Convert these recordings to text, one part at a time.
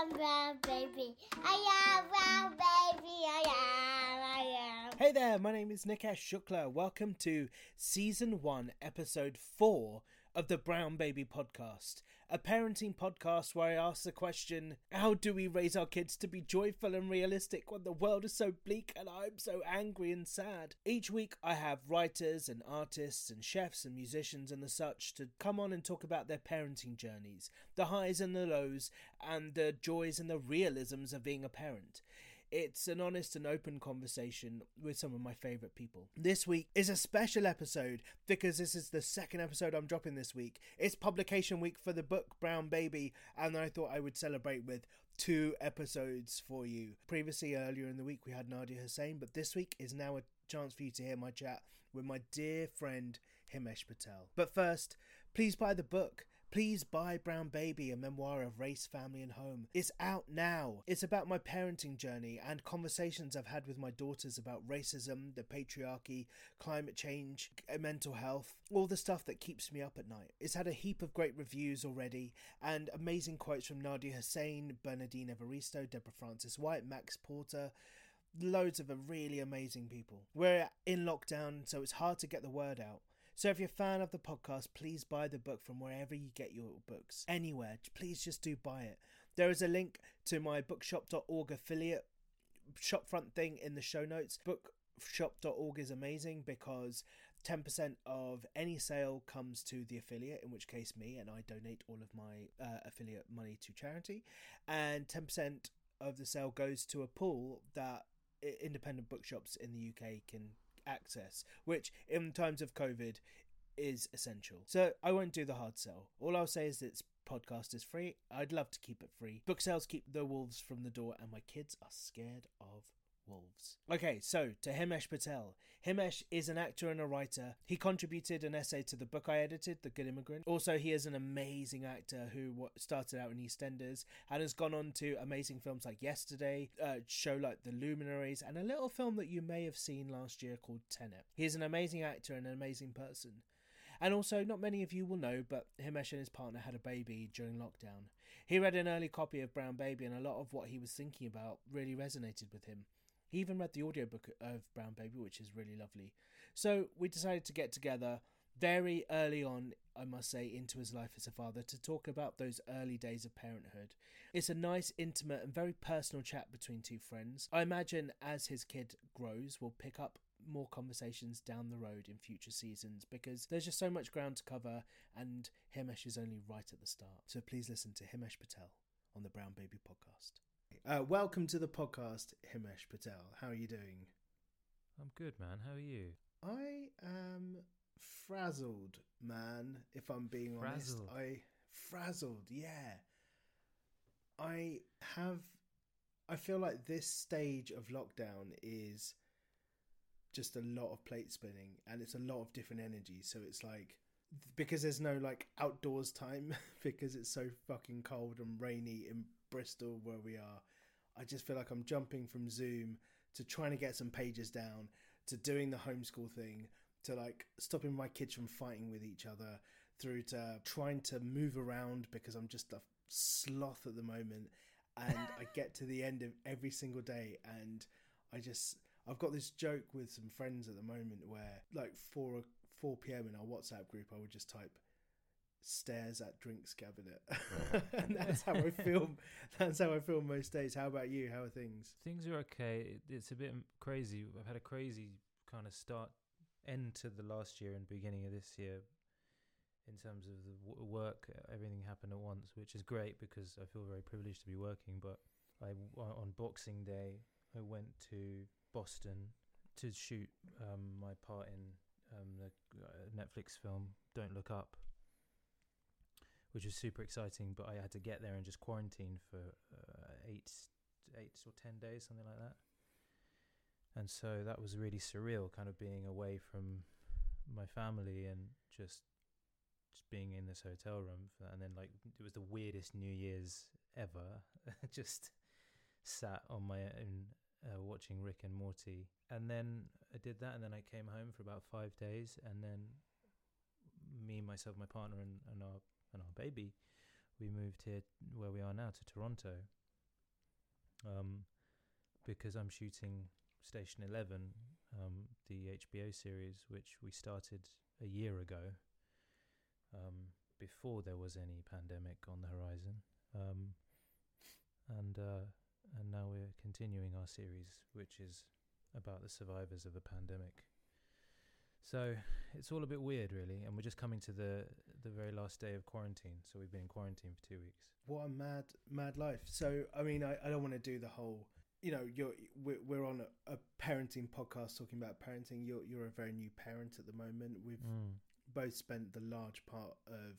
Am baby. I am baby. I am. I am. Hey there, my name is Nikesh Shukla. Welcome to season one, episode four of the Brown Baby Podcast, a parenting podcast where I ask the question how do we raise our kids to be joyful and realistic when the world is so bleak and I'm so angry and sad? Each week I have writers and artists and chefs and musicians and the such to come on and talk about their parenting journeys, the highs and the lows, and the joys and the realisms of being a parent. It's an honest and open conversation with some of my favourite people. This week is a special episode because this is the second episode I'm dropping this week. It's publication week for the book Brown Baby, and I thought I would celebrate with two episodes for you. Previously, earlier in the week, we had Nadiya Hussain, but this week is now a chance for you to hear my chat with my dear friend Himesh Patel. But first, please buy the book. Please buy Brown Baby, a memoir of race, family, and home. It's out now. It's about my parenting journey and conversations I've had with my daughters about racism, the patriarchy, climate change, uh, mental health, all the stuff that keeps me up at night. It's had a heap of great reviews already and amazing quotes from Nadiya Hussain, Bernardine Evaristo, Deborah Frances-White, Max Porter loads of really amazing people. We're in lockdown, so it's hard to get the word out. So if you're a fan of the podcast, please buy the book from wherever you get your books. Anywhere, please just do buy it. There is a link to my bookshop.org affiliate shopfront thing in the show notes. Bookshop.org is amazing because 10% of any sale comes to the affiliate, in which case me, and I donate all of my uh, affiliate money to charity. And 10% of the sale goes to a pool that independent bookshops in the UK can access, which in times of COVID is essential. So I won't do the hard sell. All I'll say is this podcast is free. I'd love to keep it free. Book sales keep the wolves from the door, and my kids are scared of wolves. Okay, so to Himesh Patel. Himesh is an actor and a writer. He contributed an essay to the book I edited, The Good Immigrant. Also, he is an amazing actor who started out in EastEnders and has gone on to amazing films like Yesterday, a show like The Luminaries, and a little film that you may have seen last year called Tenet. He is an amazing actor and an amazing person. And also, not many of you will know, but Himesh and his partner had a baby during lockdown. He read an early copy of Brown Baby, and a lot of what he was thinking about really resonated with him. He even read the audiobook of Brown Baby, which is really lovely. So we decided to get together very early on, I must say, into his life as a father to talk about those early days of parenthood. It's a nice, intimate, and very personal chat between two friends. I imagine as his kid grows, we'll pick up more conversations down the road in future seasons because there's just so much ground to cover, and Himesh is only right at the start. So please listen to Himesh Patel on the Brown Baby podcast. Uh, welcome to the podcast, Himesh Patel. How are you doing? I'm good, man. How are you? I am frazzled, man. If I'm being Frazzled? honest, I frazzled. Yeah, I have. I feel like this stage of lockdown is just a lot of plate spinning, and it's a lot of different energies. So it's like because there's no like outdoors time because it's so fucking cold and rainy in Bristol where we are. I just feel like I'm jumping from Zoom to trying to get some pages down to doing the homeschool thing to like stopping my kids from fighting with each other through to trying to move around because I'm just a sloth at the moment, and I get to the end of every single day, and I just I've got this joke with some friends at the moment where like four four p.m. in our WhatsApp group, I would just type stares at drinks cabinet, and that's how I feel. That's how I feel most days. How about you? How are things? Things are okay. It's a bit crazy. I've had a crazy kind of start, end to the last year and beginning of this year. In terms of the work, everything happened at once, which is great because I feel very privileged to be working. But i on Boxing Day, I went to Boston to shoot um, my part in um, the uh, Netflix film Don't Look Up, which was super exciting. But I had to get there and just quarantine for uh, eight, eight or ten days, something like that. And so that was really surreal, kind of being away from my family and just just being in this hotel room. For, and then like it was the weirdest New Year's ever. just sat on my own uh, watching Rick and Morty, and then I did that, and then I came home for about five days, and then me, myself, my partner, and, and our and our baby, we moved here where we are now to Toronto. Um, because I'm shooting Station Eleven, um, the HBO series, which we started a year ago, um, before there was any pandemic on the horizon. Um, and uh, and now we're continuing our series, which is about the survivors of the pandemic. So it's all a bit weird, really, and we're just coming to the the very last day of quarantine. So we've been in quarantine for two weeks. What a mad, mad life. So, I mean, I, I don't want to do the whole, you know, you're we're, we're on a, a parenting podcast talking about parenting. You're you're a very new parent at the moment. We've Mm. both spent the large part of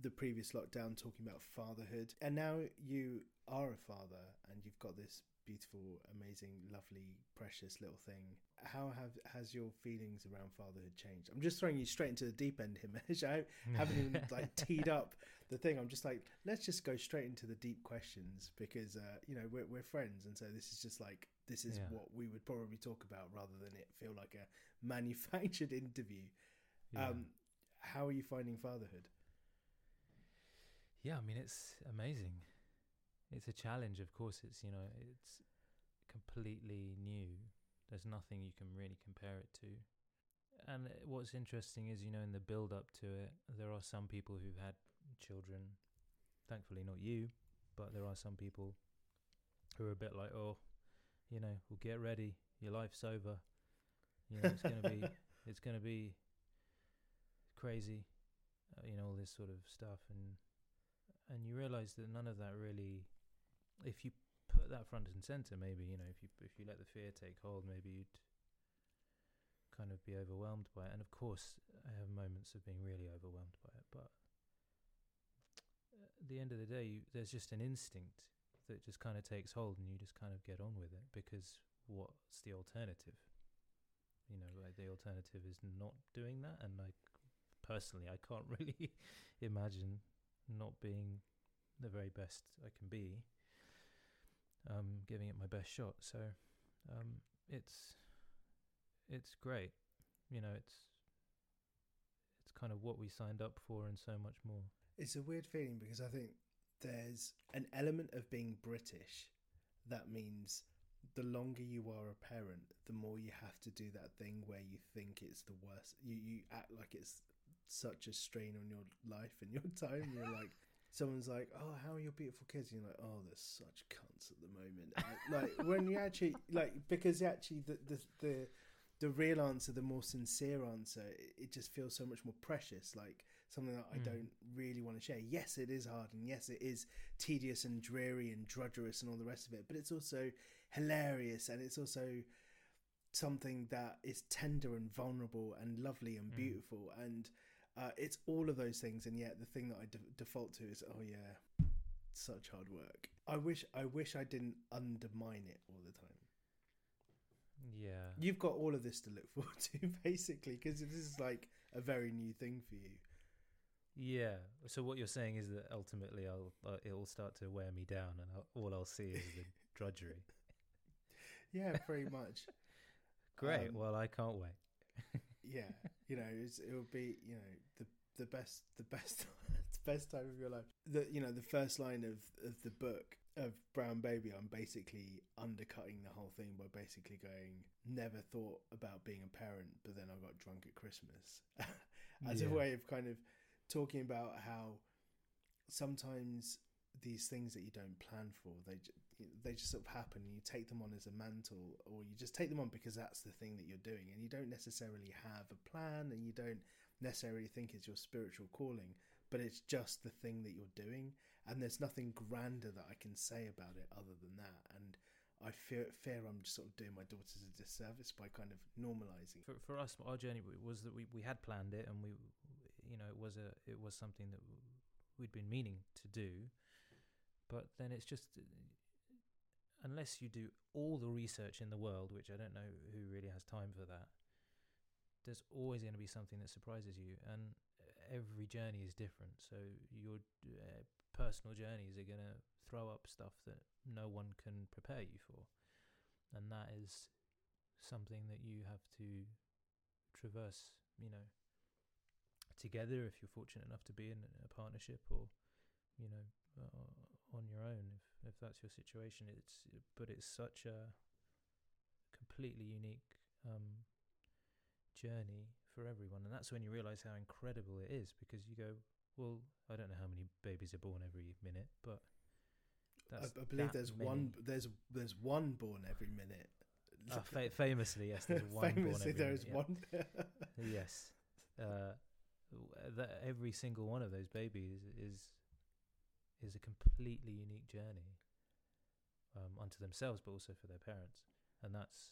the previous lockdown talking about fatherhood, and now you are a father, and you've got this beautiful, amazing, lovely, precious little thing. How have has your feelings around fatherhood changed? I'm just throwing you straight into the deep end here, Mesh. I haven't even like teed up the thing. I'm just like, let's just go straight into the deep questions because uh, you know we're we're friends, and so this is just like this is Yeah. what we would probably talk about rather than it feel like a manufactured interview. Yeah. Um, how are you finding fatherhood? Yeah, I mean it's amazing. It's a challenge, of course. It's you know it's completely new. There's nothing you can really compare it to. And uh, what's interesting is you know in the build up to it, there are some people who've had children. Thankfully, not you, but there are some people who are a bit like, oh, you know, well, get ready. Your life's over. You know, it's gonna be it's gonna be crazy. Uh, you know all this sort of stuff and and you realize that none of that really if you put that front and center maybe you know if you if you let the fear take hold maybe you'd kind of be overwhelmed by it. And of course i have moments of being really overwhelmed by it but at the end of the day you, there's just an instinct that just kind of takes hold and you just kind of get on with it because what's the alternative? You know like the alternative is not doing that and like personally i can't really imagine not being the very best I can be, um, giving it my best shot. So um, it's it's great, you know. It's it's kind of what we signed up for and so much more. It's a weird feeling because I think there's an element of being British that means the longer you are a parent, the more you have to do that thing where you think it's the worst. You you act like it's such a strain on your life and your time. You're like, someone's like, "Oh, how are your beautiful kids?" And you're like, "Oh, they're such cunts at the moment." Like when you actually like because actually the the the the real answer, the more sincere answer, it, it just feels so much more precious. Like something that I Mm. don't really want to share. Yes, it is hard, and yes, it is tedious and dreary and drudgerous and all the rest of it. But it's also hilarious, and it's also something that is tender and vulnerable and lovely and Mm. beautiful. And uh, it's all of those things. And yet, the thing that I de- default to is, oh yeah, such hard work. I wish, I wish I didn't undermine it all the time. Yeah, You've got all of this to look forward to, basically, because this is like a very new thing for you. yeah. So what you're saying is that ultimately, I'll uh, it'll start to wear me down, and I'll, all I'll see is the drudgery. Yeah, pretty much. Great. Um, well, I can't wait. yeah, you know, it's, it'll be, you know, the the best, the best, the best time of your life. The you know the first line of of the book of Brown Baby, I'm basically undercutting the whole thing by basically going, never thought about being a parent, but then I got drunk at Christmas, as Yeah. a way of kind of talking about how sometimes these things that you don't plan for they they just sort of happen you take them on as a mantle or you just take them on because that's the thing that you're doing and you don't necessarily have a plan and you don't necessarily think it's your spiritual calling but it's just the thing that you're doing and there's nothing grander that I can say about it other than that. And I fear fear I'm just sort of doing my daughters a disservice by kind of normalizing. For for us, our journey was that we, we had planned it, and we, you know, it was a it was something that we'd been meaning to do, but then it's just unless you do all the research in the world, which I don't know who really has time for that. There's always going to be something that surprises you, and every journey is different. So your uh, personal journeys are going to throw up stuff that no one can prepare you for, and that is something that you have to traverse, you know, together if you're fortunate enough to be in a partnership or, you know, on your own if if that's your situation. It's but it's such a completely unique um, journey for everyone, and that's when you realise how incredible it is because you go, well, I don't know how many babies are born every minute, but I, that's I believe that there's many. one there's there's one born every minute Ah, fa- famously, yes, there's one Famously, born there minute, is yeah. one. yes uh every single one of those babies is is a completely unique journey um unto themselves but also for their parents and that's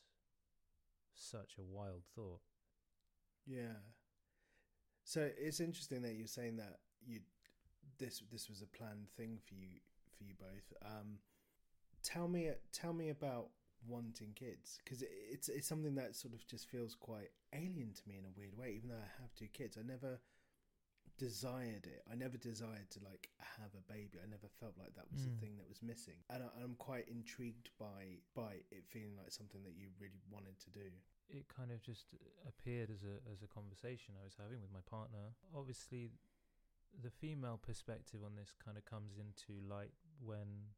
such a wild thought yeah. So it's interesting that you're saying that you this this was a planned thing for you for you both. Um, tell me tell me about wanting kids because it, it's it's something that sort of just feels quite alien to me in a weird way. Even though I have two kids, I never desired it. I never desired to like have a baby. I never felt like that was the Mm. thing that was missing, and I, I'm quite intrigued by by it feeling like something that you really wanted to do. it kind of just appeared as a as a conversation I was having with my partner. Obviously, the female perspective on this kind of comes into light when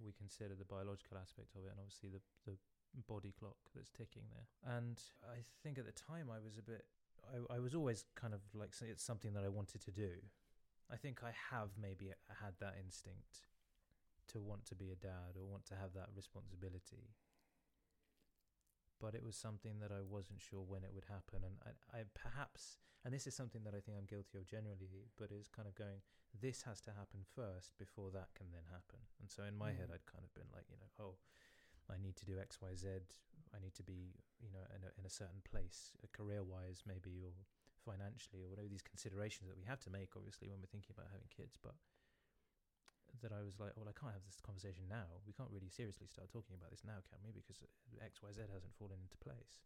we consider the biological aspect of it, and obviously the the body clock that's ticking there. And I think at the time I was a bit. I, I was always kind of like it's something that I wanted to do. I think I have maybe had that instinct to want to be a dad or want to have that responsibility but it was something that I wasn't sure when it would happen. And I, I perhaps, and this is something that I think I'm guilty of generally, but is kind of going, this has to happen first before that can then happen. And so in my head, Mm. I'd kind of been like, you know, oh, I need to do X, Y, Z. I need to be, you know, in a, in a certain place, uh, career-wise, maybe, or financially, or whatever these considerations that we have to make, obviously, when we're thinking about having kids. But that I was like, well, I can't have this conversation now. We can't really seriously start talking about this now, can we? Because X, Y, Z hasn't fallen into place.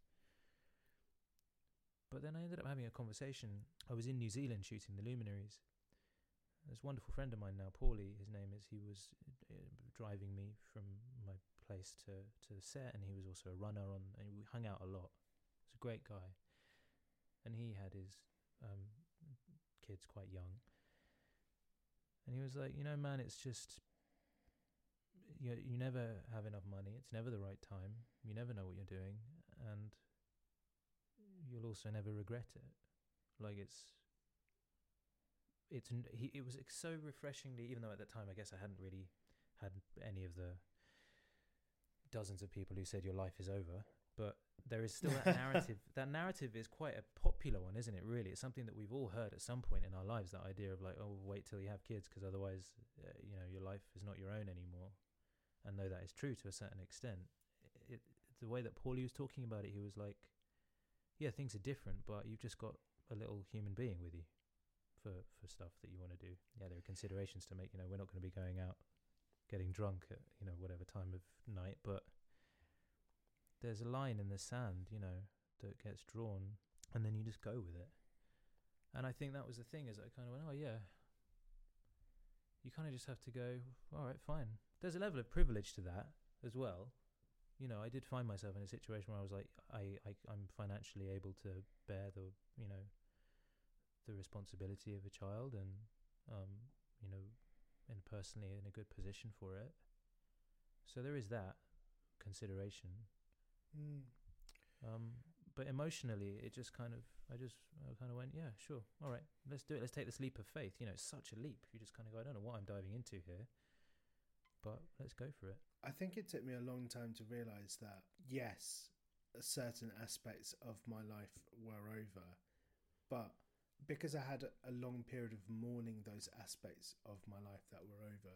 But then I ended up having a conversation. I was in New Zealand shooting the Luminaries. This wonderful friend of mine now, Paulie, his name is. He was uh, driving me from my place to, to set, and he was also a runner on, and we hung out a lot. He's a great guy. And he had his um, kids quite young. And he was like, you know, man, it's just you you never have enough money. It's never the right time. You never know what you're doing, and you'll also never regret it. Like it's it's he it was so refreshingly. Even though at that time, I guess I hadn't really had any of the dozens of people who said your life is over. But there is still that narrative. That narrative is quite a popular one, isn't it? Really, it's something that we've all heard at some point in our lives. That idea of like, oh, wait till you have kids, because otherwise, uh, you know, your life is not your own anymore. And though that is true to a certain extent, it, the way that Paulie was talking about it, he was like, yeah, things are different, but you've just got a little human being with you for for stuff that you want to do. Yeah, there are considerations to make. You know, we're not going to be going out getting drunk at you know whatever time of night, but there's a line in the sand, you know, that gets drawn, and then you just go with it. And I think that was the thing is I kind of went, oh yeah. You kind of just have to go, all right, fine. There's a level of privilege to that as well. You know, I did find myself in a situation where I was like, I, I I'm financially able to bear the, you know, the responsibility of a child, and um, you know, and personally in a good position for it. So there is that consideration. Mm. Um, but emotionally, it just kind of, I just I kind of went, yeah, sure, all right, let's do it. Let's take this leap of faith. You know, it's such a leap. You just kind of go, I don't know what I'm diving into here, but let's go for it. I think it took me a long time to realize that yes, certain aspects of my life were over, but because I had a long period of mourning those aspects of my life that were over,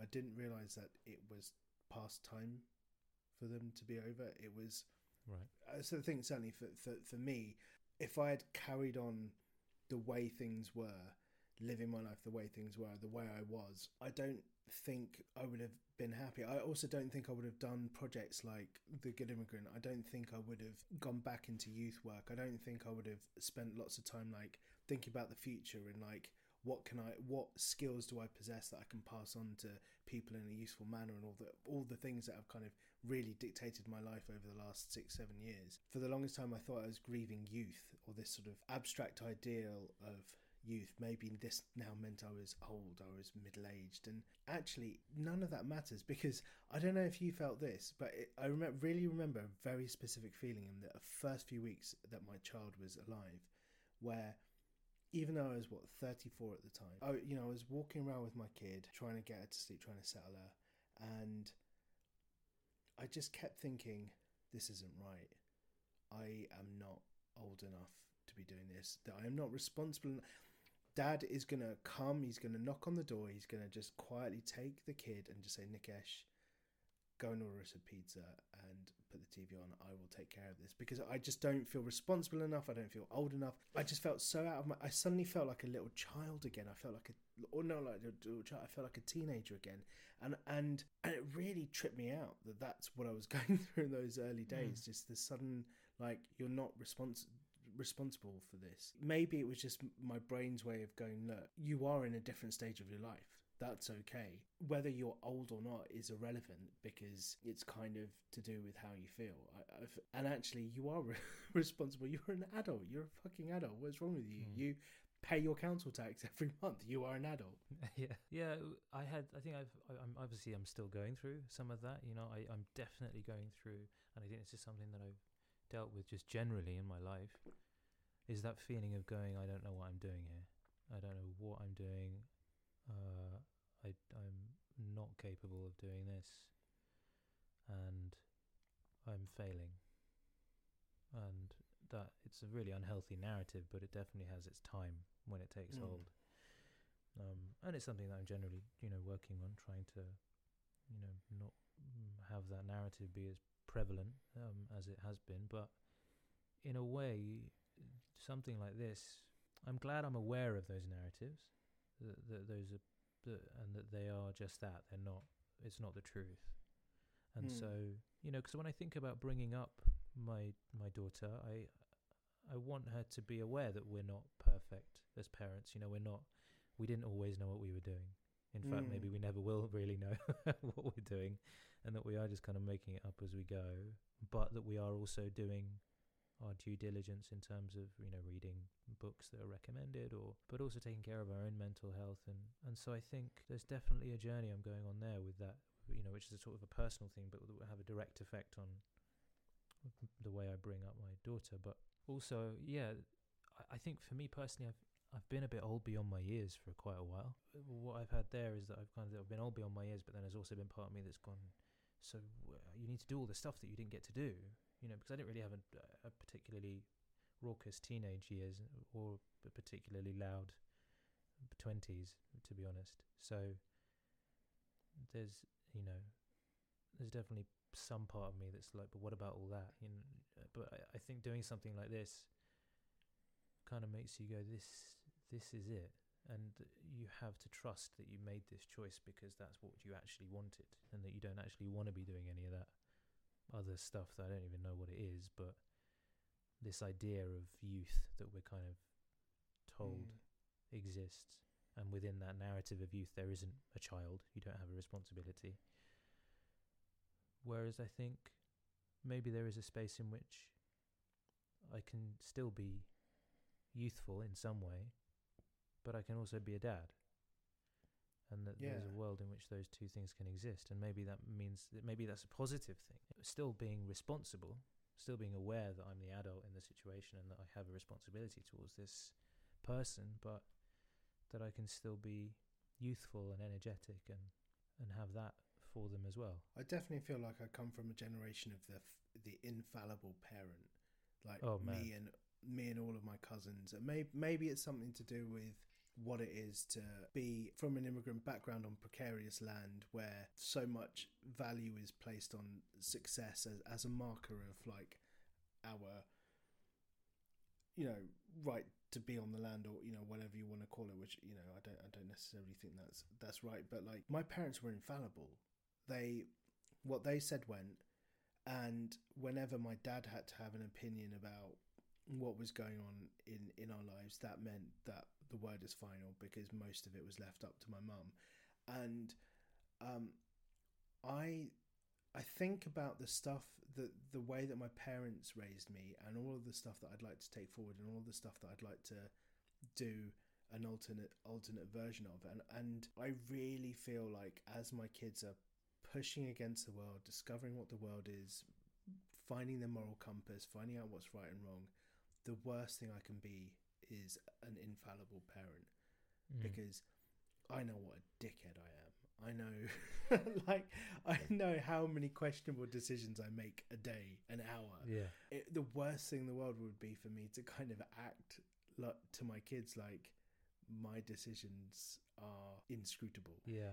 I didn't realize that it was past time for them to be over. It was Right. uh, so I think certainly for, for for me, if I had carried on the way things were, living my life the way things were, the way I was, I don't think I would have been happy. I also don't think I would have done projects like The Good Immigrant. I don't think I would have gone back into youth work. I don't think I would have spent lots of time like thinking about the future and like what can I what skills do I possess that I can pass on to people in a useful manner and all the all the things that have kind of really dictated my life over the last six, seven years. For the longest time I thought I was grieving youth or this sort of abstract ideal of youth. Maybe this now meant I was old, I was middle aged, and actually none of that matters because I don't know if you felt this, but it, I really remember a very specific feeling in the first few weeks that my child was alive, where even though I was what 34 at the time, I you know I was walking around with my kid, trying to get her to sleep, trying to settle her, and I just kept thinking, this isn't right. I am not old enough to be doing this. That I am not responsible. en- Dad is gonna come. He's gonna knock on the door. He's gonna just quietly take the kid and just say, Nikesh, go and order us a pizza and put the TV on. I will take care of this because I just don't feel responsible enough. I don't feel old enough. I just felt so out of my. I suddenly felt like a little child again. I felt like a, or no, like a little child. I felt like a teenager again, and and and it really tripped me out that that's what I was going through in those early hmm. days. Just the sudden like you're not respons- responsible for this. Maybe it was just my brain's way of going, look, you are in a different stage of your life. That's okay. Whether you're old or not is irrelevant because it's kind of to do with how you feel. I, and actually, you are re- responsible. You're an adult. You're a fucking adult. What's wrong with you? Mm. You pay your council tax every month. You are an adult. yeah, yeah. I had. I think I've. I- I'm obviously. I'm still going through some of that. You know, I, I'm definitely going through, and I think it's just something that I've dealt with just generally in my life. Is that feeling of going? I don't know what I'm doing here. I don't know what I'm doing. Uh, I I'm not capable of doing this, and I'm failing. And that it's a really unhealthy narrative, but it definitely has its time when it takes Mm. hold. Um, and it's something that I'm generally, you know, working on, trying to, you know, not have that narrative be as prevalent um, as it has been. But in a way, something like this, I'm glad I'm aware of those narratives, that, that those are, that, and that they are just that. They're not. It's not the truth. And Mm. so, you know, because when I think about bringing up my my daughter, I I want her to be aware that we're not perfect as parents. You know, we're not. We didn't always know what we were doing. In fact, maybe Mm. we never will really know what we're doing, and that we are just kind of making it up as we go. But that we are also doing our due diligence in terms of you know reading books that are recommended, or but also taking care of our own mental health. And and so I think there's definitely a journey I'm going on there with that. You know, which is a sort of a personal thing, but will have a direct effect on the way I bring up my daughter. But also, yeah, I, I think for me personally, I've I've been a bit old beyond my years for quite a while. What I've had there is that I've kind of I've been old beyond my years, but then there's also been part of me that's gone. So you need to do all the stuff that you didn't get to do, you know, because I didn't really have a, a particularly raucous teenage years or particularly loud twenties, to be honest. So there's you know there's definitely some part of me that's like, but what about all that? You know, uh, but I, I think doing something like this kind of makes you go, this this is it, and you have to trust that you made this choice because that's what you actually wanted, and that you don't actually want to be doing any of that other stuff that I don't even know what it is, but this idea of youth that we're kind of told Mm. exists. And within that narrative of youth, there isn't a child. You don't have a responsibility. Whereas I think maybe there is a space in which I can still be youthful in some way, but I can also be a dad. And that there's a world in which those two things can exist, and maybe that means that maybe that's a positive thing. Still being responsible, still being aware that I'm the adult in the situation and that I have a responsibility towards this person, but that I can still be youthful and energetic and and have that for them as well. I definitely feel like I come from a generation of the the infallible parent, like Oh, me and me and all of my cousins. And maybe maybe it's something to do with what it is to be from an immigrant background on precarious land where so much value is placed on success as, as a marker of like our you know right to be on the land or you know whatever you want to call it which you know I don't I don't necessarily think that's that's right but like my parents were infallible. They what they said went and whenever my dad had to have an opinion about what was going on in in our lives that meant that the word is final because most of it was left up to my mum. And um i i think about the stuff that the way that my parents raised me and all of the stuff that i'd like to take forward and all of the stuff that i'd like to do an alternate alternate version of. And and i really feel like as my kids are pushing against the world discovering what the world is finding their moral compass finding out what's right and wrong the worst thing i can be is an infallible parent Mm. because I know what a dickhead I am. I know, like, I know how many questionable decisions I make a day, an hour. yeah, It, the worst thing in the world would be for me to kind of act like, to my kids like my decisions are inscrutable. yeah,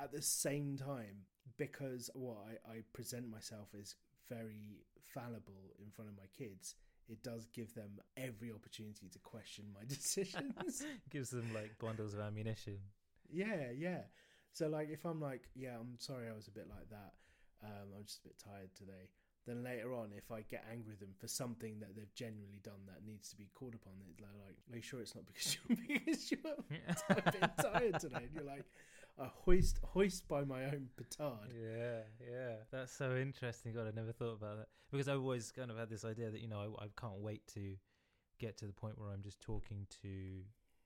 At the same time, because what I, I present myself as very fallible in front of my kids, it does give them every opportunity to question my decisions. gives them like bundles of ammunition. Yeah, yeah. So like if I'm like, yeah, I'm sorry I was a bit like that. Um, I'm just a bit tired today. Then later on, if I get angry with them for something that they've genuinely done that needs to be called upon, it's like, like, are you sure it's not because you're because you're a bit tired today? And you're like, I hoist hoist by my own petard. Yeah, yeah. That's so interesting. God, I never thought about that because I've always kind of had this idea that you know I, I can't wait to get to the point where I'm just talking to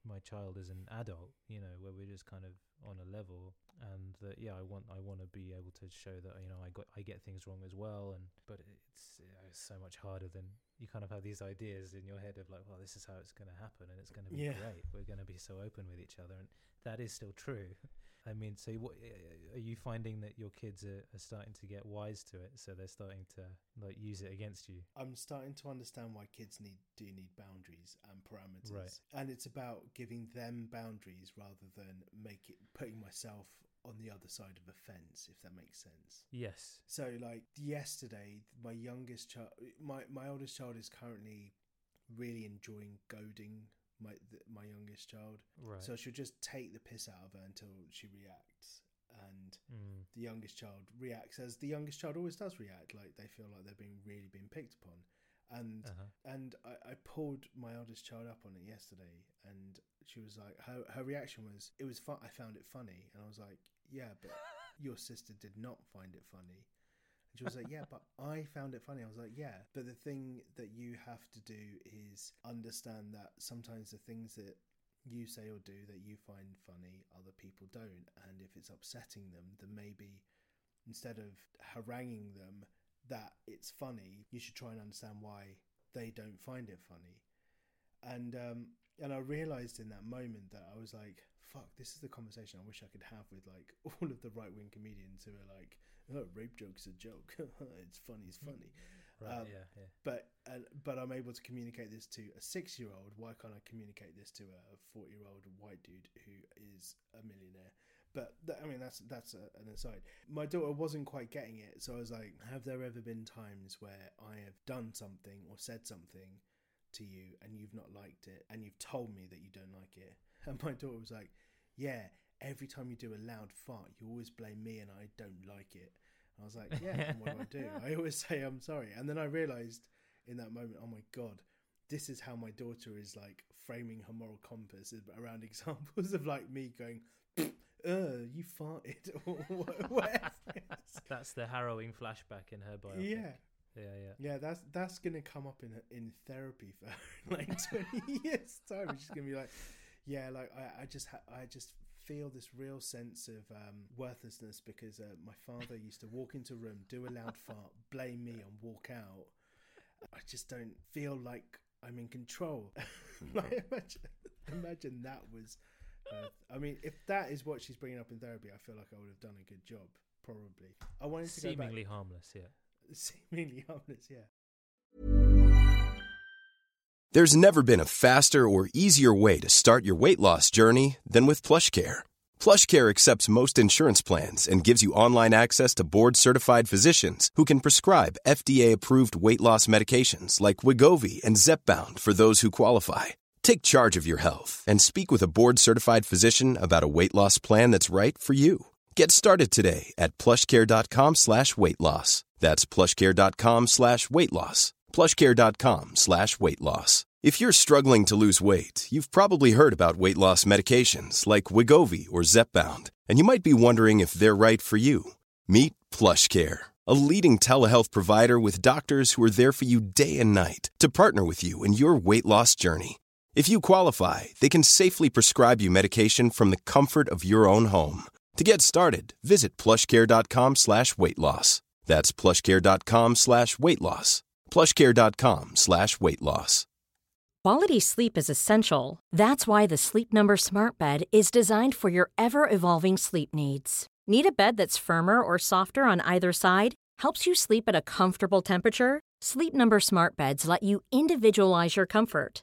my child as an adult. You know, where we're just kind of on a level, and that yeah, I want I want to be able to show that you know I got I get things wrong as well, and but it's, uh, it's so much harder than you kind of have these ideas in your head of like, well, this is how it's going to happen, and it's going to be Yeah. great. We're going to be so open with each other, and that is still true. I mean, so what uh, are you finding that your kids are, are starting to get wise to it? So they're starting to like use it against you. I'm starting to understand why kids need do need boundaries and parameters. Right. And it's about giving them boundaries rather than make it putting myself on the other side of a fence, if that makes sense. Yes. So like yesterday, my youngest child, my my oldest child is currently really enjoying goading my th- my youngest child. Right. So she'll just take the piss out of her until she reacts, and Mm. the youngest child reacts as the youngest child always does react, like they feel like they're being really being picked upon. And Uh-huh. and I, I pulled my eldest child up on it yesterday, and she was like, her her reaction was, it was fun. I found it funny, and I was like, yeah, but your sister did not find it funny. And she was like, yeah, but I found it funny. I was like, yeah, but the thing that you have to do is understand that sometimes the things that you say or do that you find funny, other people don't, and if it's upsetting them, then maybe instead of haranguing them that it's funny, you should try and understand why they don't find it funny. And um, and I realized in that moment that I was like, "Fuck, this is the conversation I wish I could have with like all of the right wing comedians who are like, oh, rape joke's a joke. it's funny, it's funny." Right. Um, yeah. Yeah. But and but I'm able to communicate this to a six year old. Why can't I communicate this to a forty year old white dude who is a millionaire? But th- I mean that's that's a, an aside. My daughter wasn't quite getting it, so I was like, "Have there ever been times where I have done something or said something to you and you've not liked it, and you've told me that you don't like it?" And my daughter was like, "Yeah." Every time you do a loud fart, you always blame me, and I don't like it. And I was like, "Yeah." and what do I do? I always say I'm sorry, and then I realised in that moment, oh my god, this is how my daughter is like framing her moral compass around examples of like me going, uh, you farted or wha- whatever. it is. That's the harrowing flashback in her biopic. yeah, Yeah. Yeah. yeah, that's that's gonna come up in in therapy for like twenty years time. She's gonna be like, yeah, like I, I just ha- I just feel this real sense of um, worthlessness because uh, my father used to walk into a room, do a loud fart, blame me, and walk out. I just don't feel like I'm in control. like, imagine, imagine that was. Uh, I mean, if that is what she's bringing up in therapy, I feel like I would have done a good job. Probably. I wanted to Seemingly go back. harmless, yeah. Seemingly harmless, yeah. There's never been a faster or easier way to start your weight loss journey than with PlushCare. PlushCare accepts most insurance plans and gives you online access to board-certified physicians who can prescribe FDA-approved weight loss medications like Wegovy and Zepbound for those who qualify. Take charge of your health and speak with a board-certified physician about a weight loss plan that's right for you. Get started today at plushcare.com slash weight loss. That's plushcare.com slash weight loss. plushcare.com slash weight loss. If you're struggling to lose weight, you've probably heard about weight loss medications like Wegovy or Zepbound, and you might be wondering if they're right for you. Meet PlushCare, a leading telehealth provider with doctors who are there for you day and night to partner with you in your weight loss journey. If you qualify, they can safely prescribe you medication from the comfort of your own home. To get started, visit plushcare.com slash weight loss. That's plushcare.com slash weight loss. plushcare.com slash weight loss. Quality sleep is essential. That's why the Sleep Number Smart Bed is designed for your ever evolving sleep needs. Need a bed that's firmer or softer on either side? Helps you sleep at a comfortable temperature? Sleep Number Smart Beds let you individualize your comfort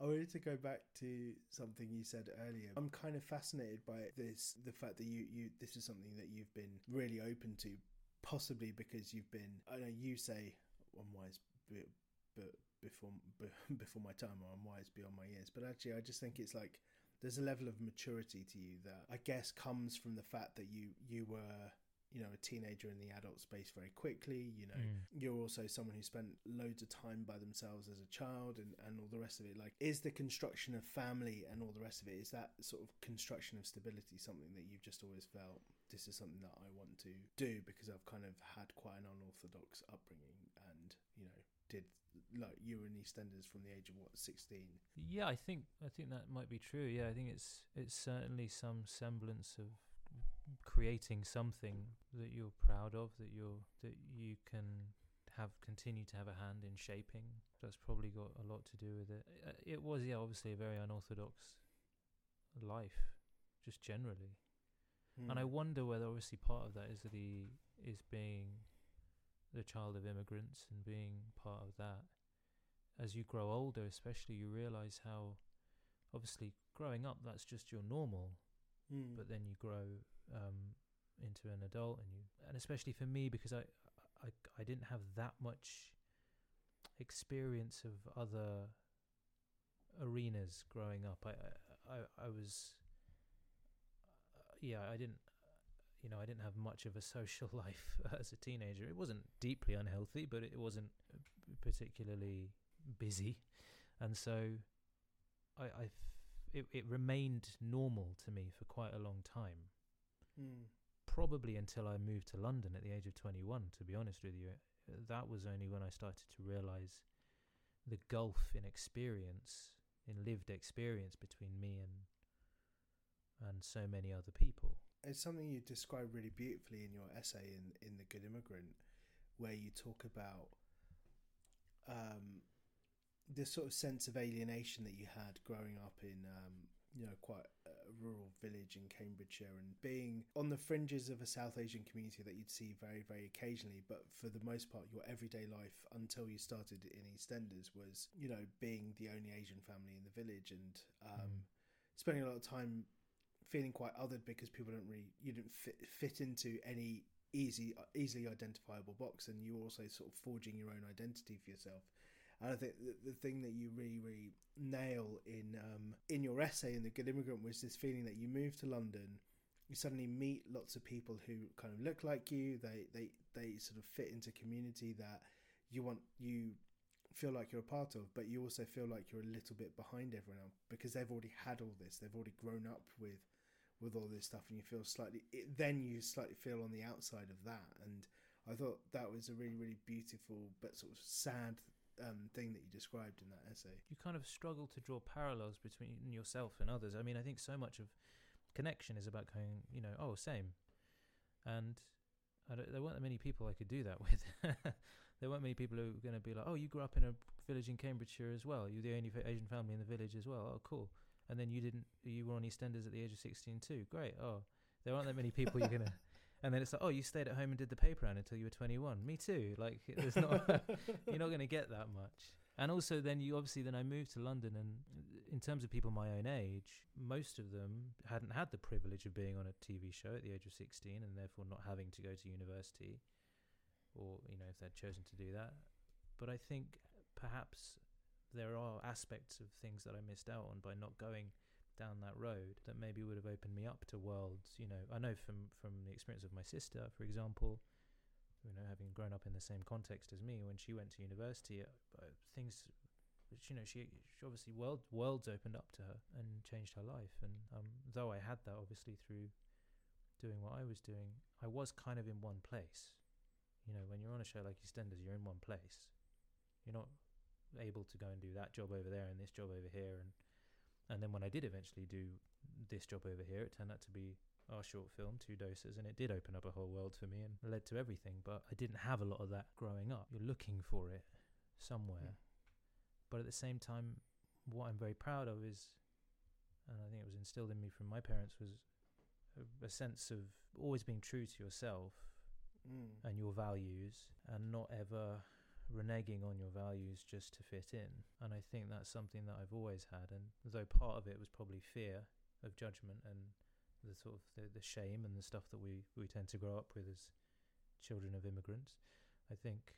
I wanted to go back to something you said earlier. I'm kind of fascinated by this, the fact that you, you this is something that you've been really open to, possibly because you've been. I know you say I'm wise, but, but before before my time, or I'm wise beyond my years. But actually, I just think it's like there's a level of maturity to you that I guess comes from the fact that you you were you know a teenager in the adult space very quickly you know Mm. you're also someone who spent loads of time by themselves as a child and, and all the rest of it like is the construction of family and all the rest of it is that sort of construction of stability something that you've just always felt this is something that i want to do because i've kind of had quite an unorthodox upbringing and you know did like you were in eastenders from the age of what 16 Yeah, I think I think that might be true. Yeah, I think it's it's certainly some semblance of creating something that you're proud of, that you're that you can have continue to have a hand in shaping. That's probably got a lot to do with it. Uh, It was yeah, obviously a very unorthodox life, just generally. And I Hmm. wonder whether obviously part of that is that he is being the child of immigrants and being part of that. As you grow older, especially, you realize how obviously growing up that's just your normal, Hmm. but then you grow um, into an adult, and you and especially for me because I, I I didn't have that much experience of other arenas growing up. I I I, was uh, yeah I didn't you know I didn't have much of a social life as a teenager. It wasn't deeply unhealthy, but it wasn't particularly busy, and so I, I, it it remained normal to me for quite a long time Hmm. probably until I moved to London at the age of 21, to be honest with you. That was only when I started to realize the gulf in experience, in lived experience between me and and so many other people. it's something you describe really beautifully in your essay in in the Good Immigrant, where you talk about um, this sort of sense of alienation that you had growing up in um, you know quite a rural village in Cambridgeshire and being on the fringes of a South Asian community that you'd see very very occasionally, but for the most part, your everyday life until you started in EastEnders was you know being the only Asian family in the village and um, Mm. spending a lot of time feeling quite othered because people don't really you didn't fit, fit into any easy easily identifiable box and you were also sort of forging your own identity for yourself and I think the, the thing that you really really nail in um, in your essay in the Good Immigrant was this feeling that you move to London you suddenly meet lots of people who kind of look like you. They they they sort of fit into community that you want you feel like you're a part of, but you also feel like you're a little bit behind everyone else because they've already had all this. They've already grown up with with all this stuff, and you feel slightly. It, then you slightly feel on the outside of that, and I thought that was a really really beautiful but sort of sad um, thing that you described in that essay. You kind of struggle to draw parallels between yourself and others. I mean, I think so much of connection is about going, you know, oh, same. And there weren't that many people I could do that with. there weren't many people who were going to be like, oh, you grew up in a village in Cambridgeshire as well. You're the only Asian family in the village as well. Oh, cool. And then you didn't, you were on EastEnders at the age of 16 too. Great. Oh, there aren't that many people you're going to. And then it's like, oh, you stayed at home and did the paper round until you were 21. Me too. Like, there's not, you're not going to get that much. And also, then you obviously, then I moved to London, and uh, in terms of people my own age, most of them hadn't had the privilege of being on a TV show at the age of 16 and therefore not having to go to university or, you know, if they'd chosen to do that. But I think perhaps there are aspects of things that I missed out on by not going down that road that maybe would have opened me up to worlds. You know, I know from from the experience of my sister, for example, you know, having grown up in the same context as me, when she went to university, uh, uh, things, you know, she, she obviously world worlds opened up to her and changed her life. And um, though I had that obviously through doing what I was doing, I was kind of in one place. You know, when you're on a show like EastEnders, you're in one place. You're not able to go and do that job over there and this job over here and and then when I did eventually do this job over here, it turned out to be our short film, Two Dosas, and it did open up a whole world for me and led to everything. But I didn't have a lot of that growing up. You're looking for it somewhere. Mm. But at the same time, what I'm very proud of is, and I think it was instilled in me from my parents, was a, a sense of always being true to yourself mm. and your values and not ever reneging on your values just to fit in. And I think that's something that I've always had. And though part of it was probably fear of judgment and the sort of the, the shame and the stuff that we, we tend to grow up with as children of immigrants, I think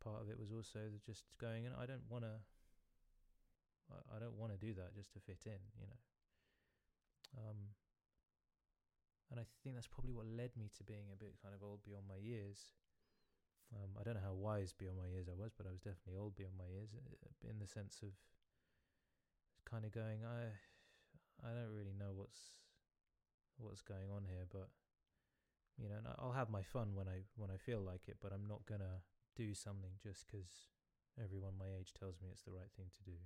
part of it was also just going, and I don't want to. I don't want to do that just to fit in, you know. Um, and I think that's probably what led me to being a bit kind of old beyond my years um, I don't know how wise beyond my years I was, but I was definitely old beyond my years uh, in the sense of kind of going, I, I don't really know what's what's going on here, but you know, I'll have my fun when I when I feel like it, but I'm not gonna do something just because everyone my age tells me it's the right thing to do.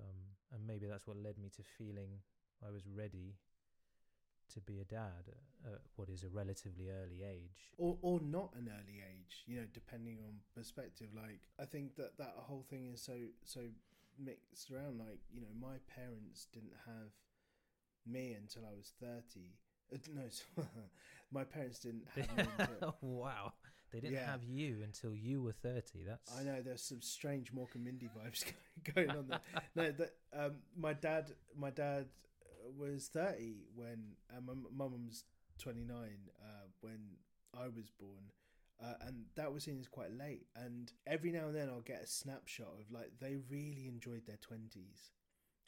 Um, and maybe that's what led me to feeling I was ready to be a dad at what is a relatively early age. Or or not an early age you know depending on perspective. Like i think that that whole thing is so so mixed around. Like you know my parents didn't have me until i was 30 uh, no my parents didn't have me until, wow. They didn't yeah. have you until you were 30 that's i know there's some strange Mork and Mindy vibes going on there. No that um my dad my dad was 30 when uh, my mum was 29 uh, when I was born. Uh, and that was seen as quite late. And every now and then I'll get a snapshot of like they really enjoyed their 20s.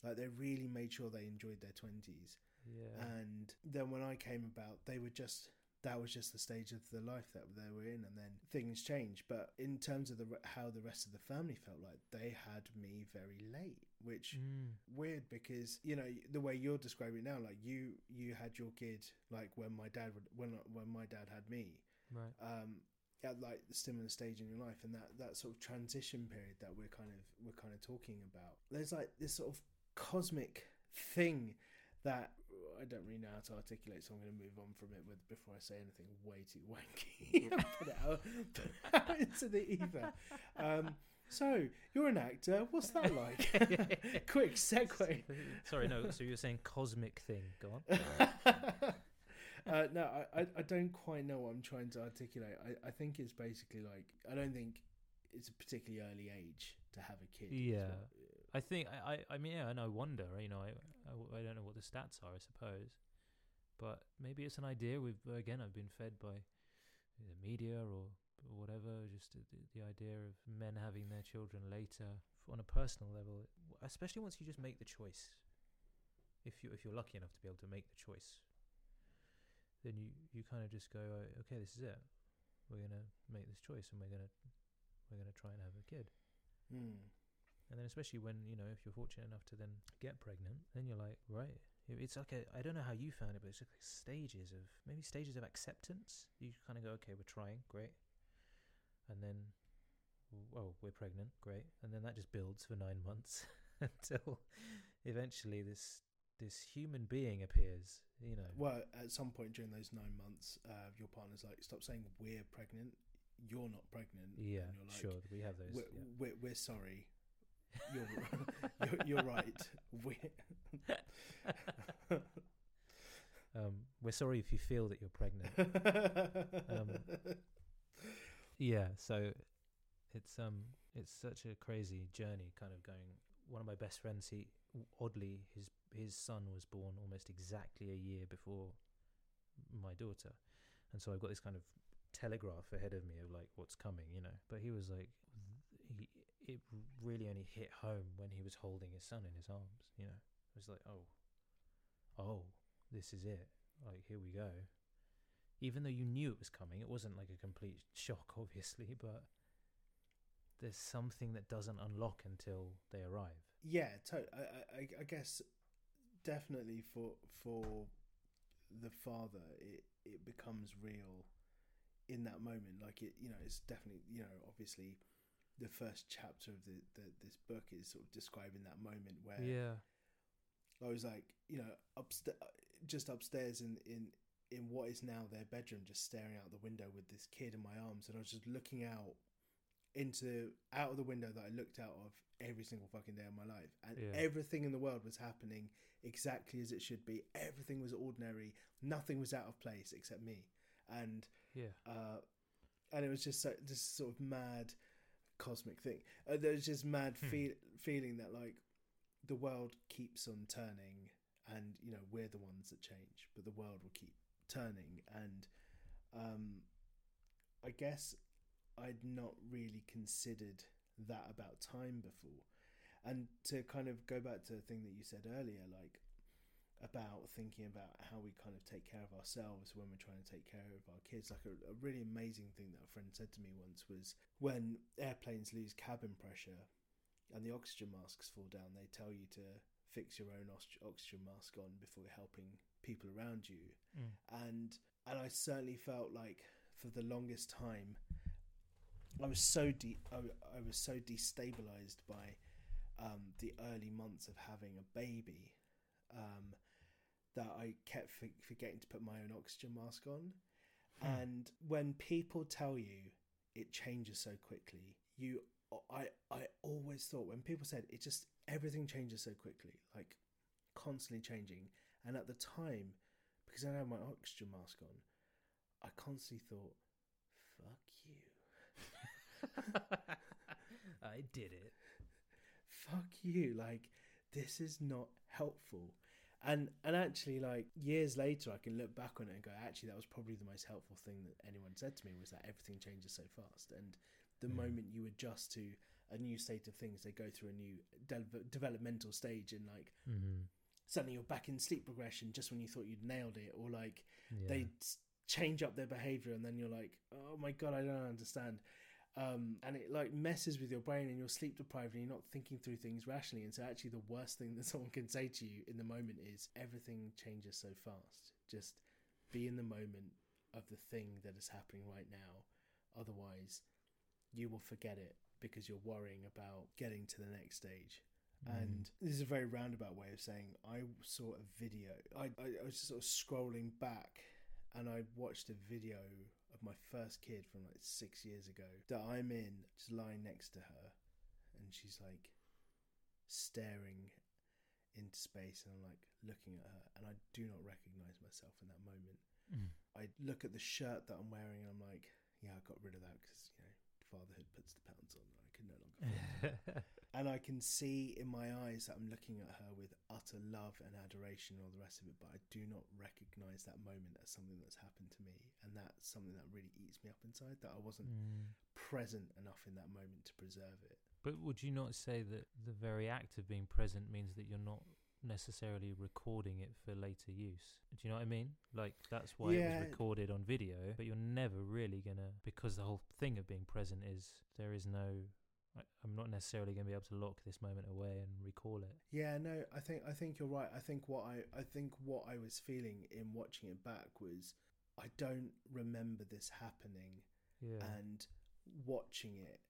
Like they really made sure they enjoyed their 20s. Yeah. And then when I came about, they were just that was just the stage of the life that they were in, and then things changed. But in terms of the how the rest of the family felt like, they had me very late, which mm. weird because you know the way you're describing it now, like you you had your kid like when my dad would when when my dad had me, right? Um, at like the similar stage in your life, and that that sort of transition period that we're kind of we're kind of talking about. There's like this sort of cosmic thing that I don't really know how to articulate, so I'm going to move on from it with before I say anything way too wanky. put, it out, put it out into the ether. Um, so you're an actor. What's that like? Quick segue. Sorry, no. So you're saying cosmic thing? Go on. Uh, no, I, I don't quite know what I'm trying to articulate. I, I think it's basically like I don't think it's a particularly early age to have a kid. Yeah, I think I, I, I mean yeah, and I wonder, you know, I, I, I don't know what the stats are, I suppose, but maybe it's an idea we've again I've been fed by the media or, or whatever, just the, the idea of men having their children later on a personal level, especially once you just make the choice. If you if you're lucky enough to be able to make the choice then you you kind of just go, oh, okay, this is it. We're gonna make this choice, and we're gonna we're gonna try and have a kid. Mm. And then especially when you know if you're fortunate enough to then get pregnant, then you're like, right. It's like a I don't know how you found it, but it's like stages of maybe stages of acceptance. You kind of go, okay, we're trying, great, and then, oh, we're pregnant, great, and then that just builds for nine months until eventually this this human being appears. You know, Well, at some point during those nine months, uh, your partner's like, "Stop saying we're pregnant. You're not pregnant." yeah, and you're like, sure, we have those. We're, yeah. we're, we're sorry. You're, you're you're right. We um, we're sorry if you feel that you're pregnant. Um, yeah so it's um it's such a crazy journey kind of going one of my best friends he oddly his his son was born almost exactly a year before my daughter and so i've got this kind of telegraph ahead of me of like what's coming you know but he was like it really only hit home when he was holding his son in his arms you know it was like oh oh this is it like here we go even though you knew it was coming, it wasn't like a complete shock, obviously, but there's something that doesn't unlock until they arrive. yeah, to- I, I, I guess definitely for for the father, it it becomes real in that moment. Like it, you know, it's definitely you know, obviously, the first chapter of the, the this book is sort of describing that moment where Yeah. I was like, you know, upsta- just upstairs in, in in what is now their bedroom, just staring out the window with this kid in my arms, and I was just looking out into out of the window that I looked out of every single fucking day of my life, and Yeah. everything in the world was happening exactly as it should be. Everything was ordinary. Nothing was out of place except me, and Yeah. uh, and it was just so, this sort of mad cosmic thing. Uh, there was just mad Hmm. feel, feeling that like the world keeps on turning, and you know we're the ones that change, but the world will keep turning. And um, I guess I'd not really considered that about time before. And to kind of go back to the thing that you said earlier, like about thinking about how we kind of take care of ourselves when we're trying to take care of our kids. Like a, a really amazing thing that a friend said to me once was when airplanes lose cabin pressure and the oxygen masks fall down, they tell you to fix your own ox- oxygen mask on before helping people around you. Mm. And and I certainly felt like for the longest time, I was so de- I, I was so destabilized by um, the early months of having a baby um, that I kept for- forgetting to put my own oxygen mask on. Hmm. And when people tell you it changes so quickly, you I I always thought when people said it just everything changes so quickly, like constantly changing. And at the time, because I had my oxygen mask on, I constantly thought, "Fuck you." I did it. fuck you like this is not helpful and and actually like years later i can look back on it and go actually that was probably the most helpful thing that anyone said to me was that everything changes so fast and the Mm. moment you adjust to a new state of things they go through a new de- developmental stage and like Mm-hmm. suddenly you're back in sleep progression just when you thought you'd nailed it or like Yeah. they change up their behavior and then you're like oh my god i don't understand um, and it like messes with your brain and you're sleep deprived and you're not thinking through things rationally and so actually the worst thing that someone can say to you in the moment is everything changes so fast just be in the moment of the thing that is happening right now otherwise you will forget it because you're worrying about getting to the next stage Mm. and this is a very roundabout way of saying I saw a video. I, I, I was just sort of scrolling back and I watched a video of my first kid from like six years ago that I'm in, just lying next to her, and she's like staring into space, and I'm like looking at her, and I do not recognize myself in that moment. Mm. I look at the shirt that I'm wearing, and I'm like, yeah, I got rid of that because you know fatherhood puts the pounds on, can no longer. and I can see in my eyes that I'm looking at her with utter love and adoration and all the rest of it, but I do not recognize that moment as something that's happened to me, and that's something that really eats me up inside. That I wasn't Mm. present enough in that moment to preserve it. But would you not say that the very act of being present means that you're not necessarily recording it for later use. Do you know what I mean? Like that's why it was recorded on video, but you're never really gonna because the whole thing of being present is there is no. I, I'm not necessarily gonna be able to lock this moment away and recall it. Yeah, no, I think I think you're right. I think what I I think what I was feeling in watching it back was I don't remember this happening, Yeah. and watching it,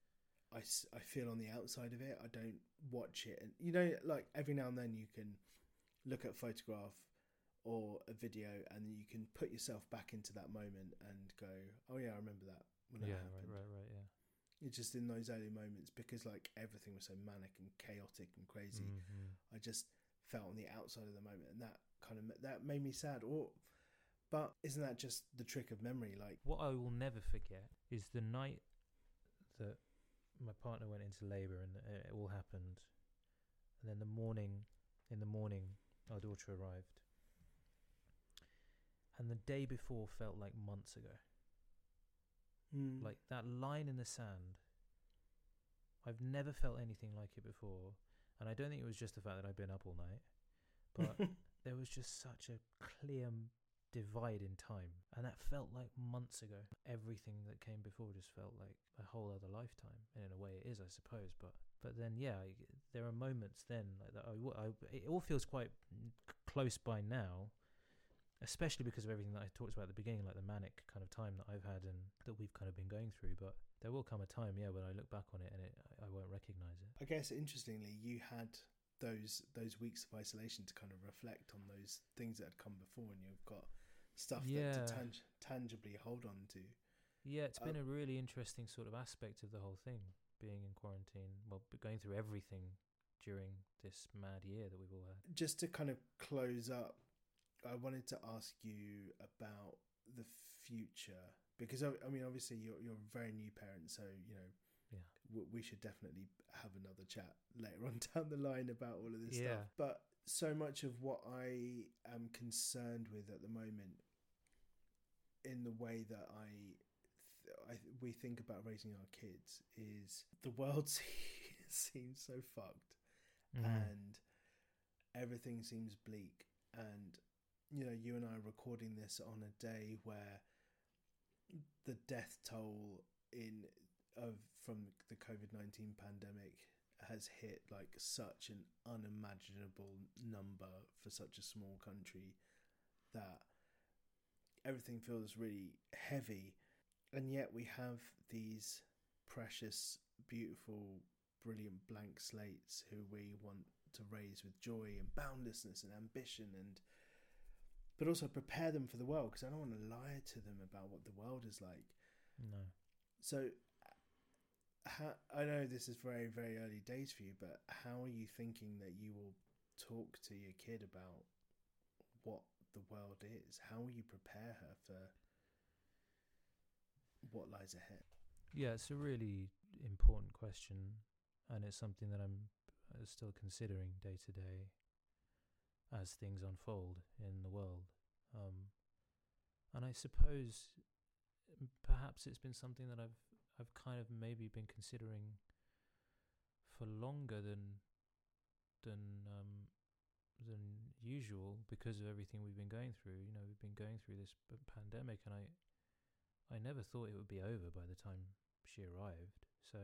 I, I feel on the outside of it. I don't watch it, and you know, like every now and then you can look at a photograph or a video, and you can put yourself back into that moment and go, "Oh yeah, I remember that when that yeah. happened." Right. Right. Right. Yeah. It's just in those early moments because like everything was so manic and chaotic and crazy. Mhm. I just felt on the outside of the moment, and that kind of that made me sad. Or, but isn't that just the trick of memory? Like, What I will never forget is the night that my partner went into labour and uh, it all happened, and then the morning, in the morning, our daughter arrived, and the day before felt like months ago. Mm, Like that line in the sand. I've never felt anything like it before, and I don't think it was just the fact that I'd been up all night, but there was just such a clear divide in time and that felt like months ago everything that came before just felt like a whole other lifetime and in a way it is i suppose but but then yeah I, there are moments then like that I, w- I- it all feels quite close by now especially because of everything that i talked about at the beginning like the manic kind of time that i've had and that we've kind of been going through but there will come a time yeah when i look back on it and it, I, I won't recognize it I guess interestingly, you had those those weeks of isolation to kind of reflect on those things that had come before, and you've got stuff that to tang- tangibly hold on to. Yeah, it's been Um, a really interesting sort of aspect of the whole thing, being in quarantine. Well, going through everything during this mad year that we've all had. Just to kind of close up, I wanted to ask you about the future because I, I mean, obviously, you're you're a very new parent, so you know Yeah. w- we should definitely have another chat later on down the line about all of this Yeah. stuff. But so much of what I am concerned with at the moment, in the way that I, I we think about raising our kids, is the world seems so fucked Mm. and everything seems bleak and you know you and I are recording this on a day where the death toll in of from the COVID-19 pandemic has hit like such an unimaginable number for such a small country that everything feels really heavy. And yet we have these precious beautiful brilliant blank slates who we want to raise with joy and boundlessness and ambition and but also prepare them for the world because I don't want to lie to them about what the world is like. no. So how, I know this is very very early days for you, but how are you thinking that you will talk to your kid about what the world is? How will you prepare her for what lies ahead? Yeah, it's a really important question, and it's something that I'm uh, still considering day to day as things unfold in the world. Um, and I suppose perhaps it's been something that I've I've kind of maybe been considering for longer than than um, than usual because of everything we've been going through. You know, we've been going through this p- pandemic, and I I never thought it would be over by the time she arrived. So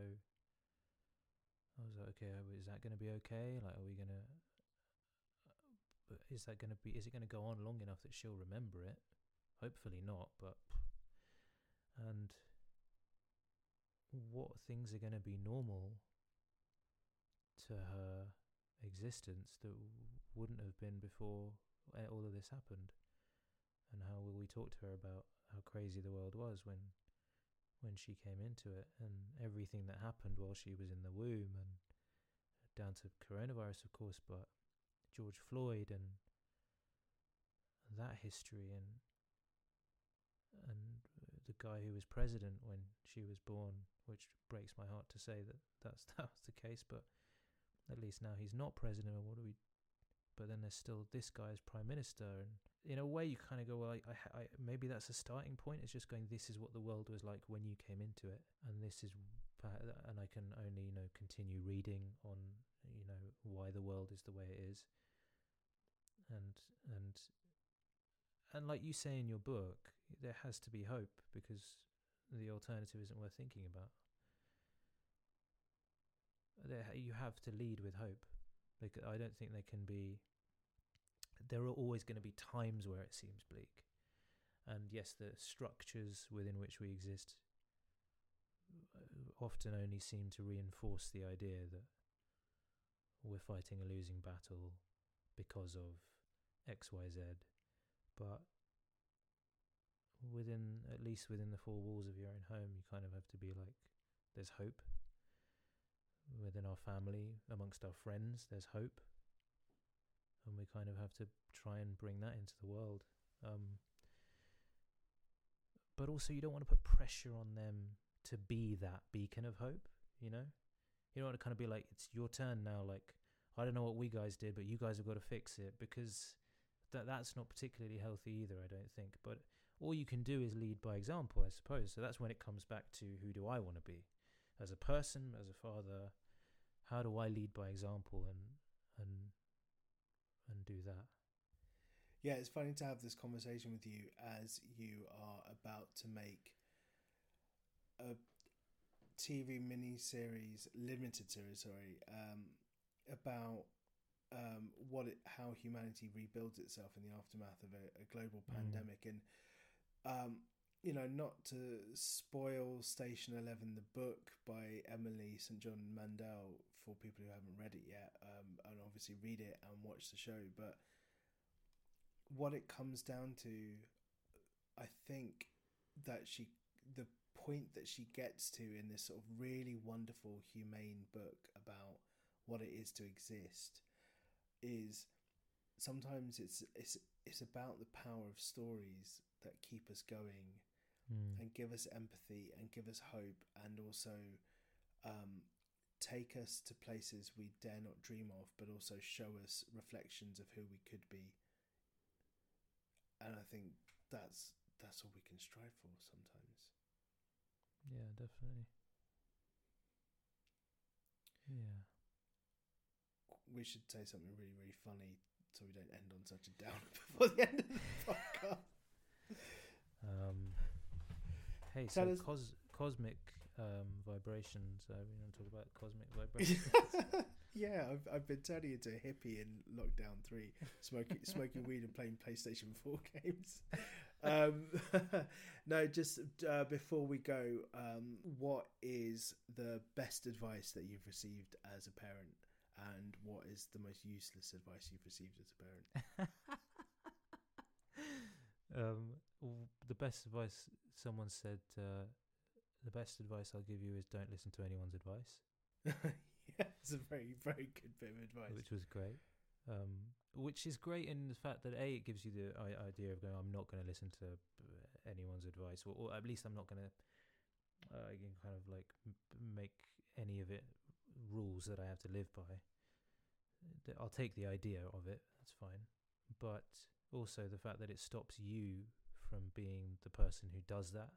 I was like, okay, uh, is that going to be okay? Like, are we to? Is that going to be? Is it going to go on long enough that she'll remember it? Hopefully not. But and what things are going to be normal to her existence that wouldn't have been before uh, all of this happened? And how will we talk to her about how crazy the world was when when she came into it and everything that happened while she was in the womb and down to coronavirus of course but George Floyd and that history and and the guy who was president when she was born which breaks my heart to say that that's that was the case but at least now he's not president and what do we but then there's still this guy as prime minister and in a way you kind of go well I, I, I maybe that's a starting point. It's just going this is what the world was like when you came into it. And this is and I can only you know continue reading on you know why world is the way it is and and and like you say in your book, there has to be hope because the alternative isn't worth thinking about. There, you have to lead with hope. Like I don't think there can be. There are always going to be times where it seems bleak, and yes, the structures within which we exist uh, often only seem to reinforce the idea that we're fighting a losing battle because of X, Y, Z. But within, at least within the four walls of your own home, you kind of have to be like, there's hope. Within our family, amongst our friends, there's hope. And we kind of have to try and bring that into the world. Um, but also, you don't want to put pressure on them to be that beacon of hope, you know? You want to kind of be like, it's your turn now. Like, I don't know what we guys did, but you guys have got to fix it because that that's not particularly healthy either. I don't think. But all you can do is lead by example, I suppose. So that's when it comes back to who do I want to be, as a person, as a father. How do I lead by example and and and do that? Yeah, it's funny to have this conversation with you as you are about to make a TV mini series, limited series, sorry, um, about um, what it, how humanity rebuilds itself in the aftermath of a, a global Mm. pandemic, and um, you know, not to spoil Station Eleven, the book by Emily St John Mandel for people who haven't read it yet, um, and obviously read it and watch the show, but what it comes down to, I think that she the point that she gets to in this sort of really wonderful humane book about what it is to exist is sometimes it's it's it's about the power of stories that keep us going Mm. and give us empathy and give us hope and also um, take us to places we dare not dream of but also show us reflections of who we could be and i think that's that's all we can strive for sometimes Yeah, definitely. Yeah. we should say something really really funny so we don't end on such a downer before the end of the podcast Um, hey, so us- cos- cosmic um, vibrations. Uh, we want to talk about cosmic vibrations. yeah, I've, I've been turning into a hippie in lockdown three, smoking smoking weed and playing PlayStation Four games. Um, no, just uh, before we go, um, what is the best advice that you've received as a parent, and what is the most useless advice you've received as a parent? um, the best advice someone said. Uh, the best advice I'll give you is don't listen to anyone's advice, yeah, it's a very very good bit of advice. which was great. Um, which is great in the fact that a it gives you the idea of going. I'm not going to listen to uh, anyone's advice, or, or at least I'm not going to uh, I can kind of like make any of it rules that I have to live by. I'll take the idea of it. That's fine, but also the fact that it stops you from being the person who does that.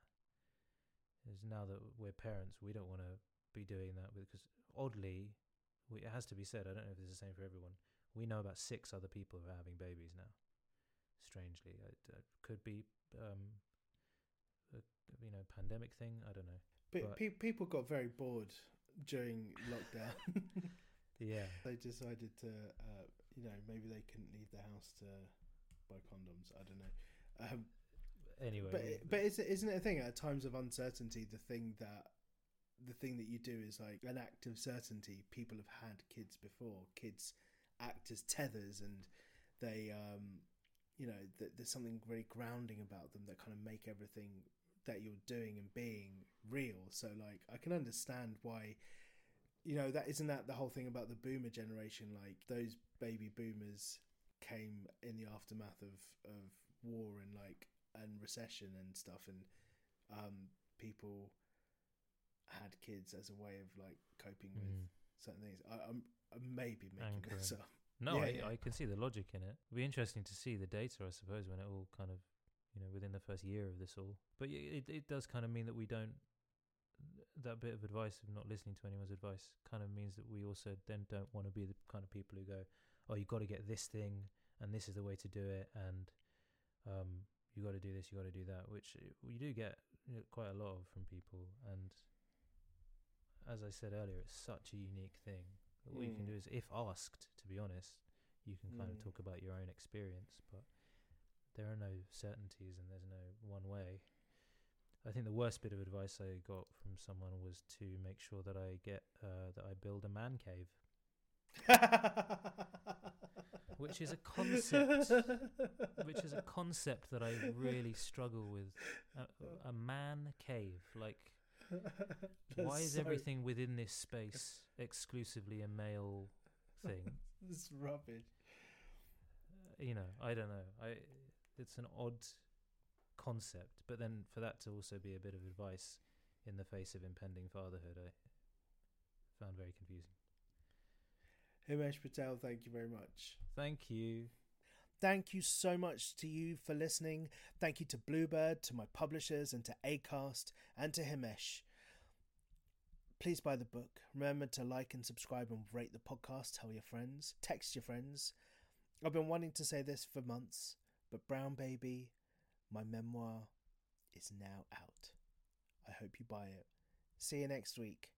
Is now that we're parents, we don't want to be doing that because oddly, it has to be said. I don't know if this is the same for everyone. We know about six other people who are having babies now. Strangely, it, uh, could be um, a, you know pandemic thing. I don't know. But but- pe- people got very bored during lockdown. Yeah, they decided to, uh, you know, maybe they couldn't leave the house to buy condoms. I don't know. Um, anyway, but we- but is it, isn't it a thing at times of uncertainty? The thing that the thing that you do is like an act of certainty. People have had kids before. Kids act as tethers, and they, um, you know, th- there's something very grounding about them that kind of make everything that you're doing and being real. So like, I can understand why. You know that isn't that the whole thing about the boomer generation? Like those baby boomers came in the aftermath of of war and like and recession and stuff and um people had kids as a way of like coping with Mm. certain things i i'm I may be making Anchoring. this up No, Yeah, I, yeah. I can see the logic in it. It'll be interesting to see the data, I suppose, when it all kind of, you know, within the first year of this all. But it it does kind of mean that we don't. That bit of advice of not listening to anyone's advice kind of means that we also then don't want to be the kind of people who go, "Oh, you've got to get this thing, and this is the way to do it, and um, you got to do this, you got to do that, which uh, you do get quite a lot of from people. And as I said earlier, it's such a unique thing. What you can Mm. do is, if asked, to be honest, you can kind of Mm. talk about your own experience, but there are no certainties and there's no one way. I think the worst bit of advice I got from someone was to make sure that I get uh, that I build a man cave, which is a concept, which is a concept that I really struggle with. A, a man cave, like why is So- everything within this space exclusively a male thing? It's rubbish. Uh, you know, I don't know. I it's an odd concept, but then for that to also be a bit of advice in the face of impending fatherhood, I found very confusing. Himesh Patel, thank you very much. Thank you. Thank you so much to you for listening. Thank you to Bluebird, to my publishers, and to Acast, and to Himesh. Please buy the book. Remember to like and subscribe and rate the podcast. Tell your friends. Text your friends. I've been wanting to say this for months, but Brown Baby, my memoir, is now out. I hope you buy it. See you next week,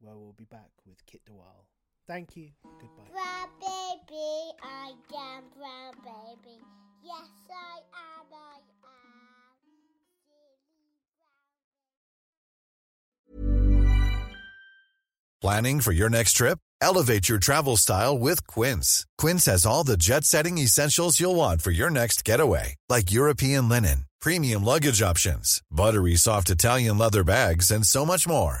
where we'll be back with Kit de Waal. Thank you. Goodbye. Brown baby, I am brown baby. Yes, I am, I am. Planning for your next trip? Elevate your travel style with Quince. Quince has all the jet setting essentials you'll want for your next getaway, like European linen, premium luggage options, buttery soft Italian leather bags, and so much more.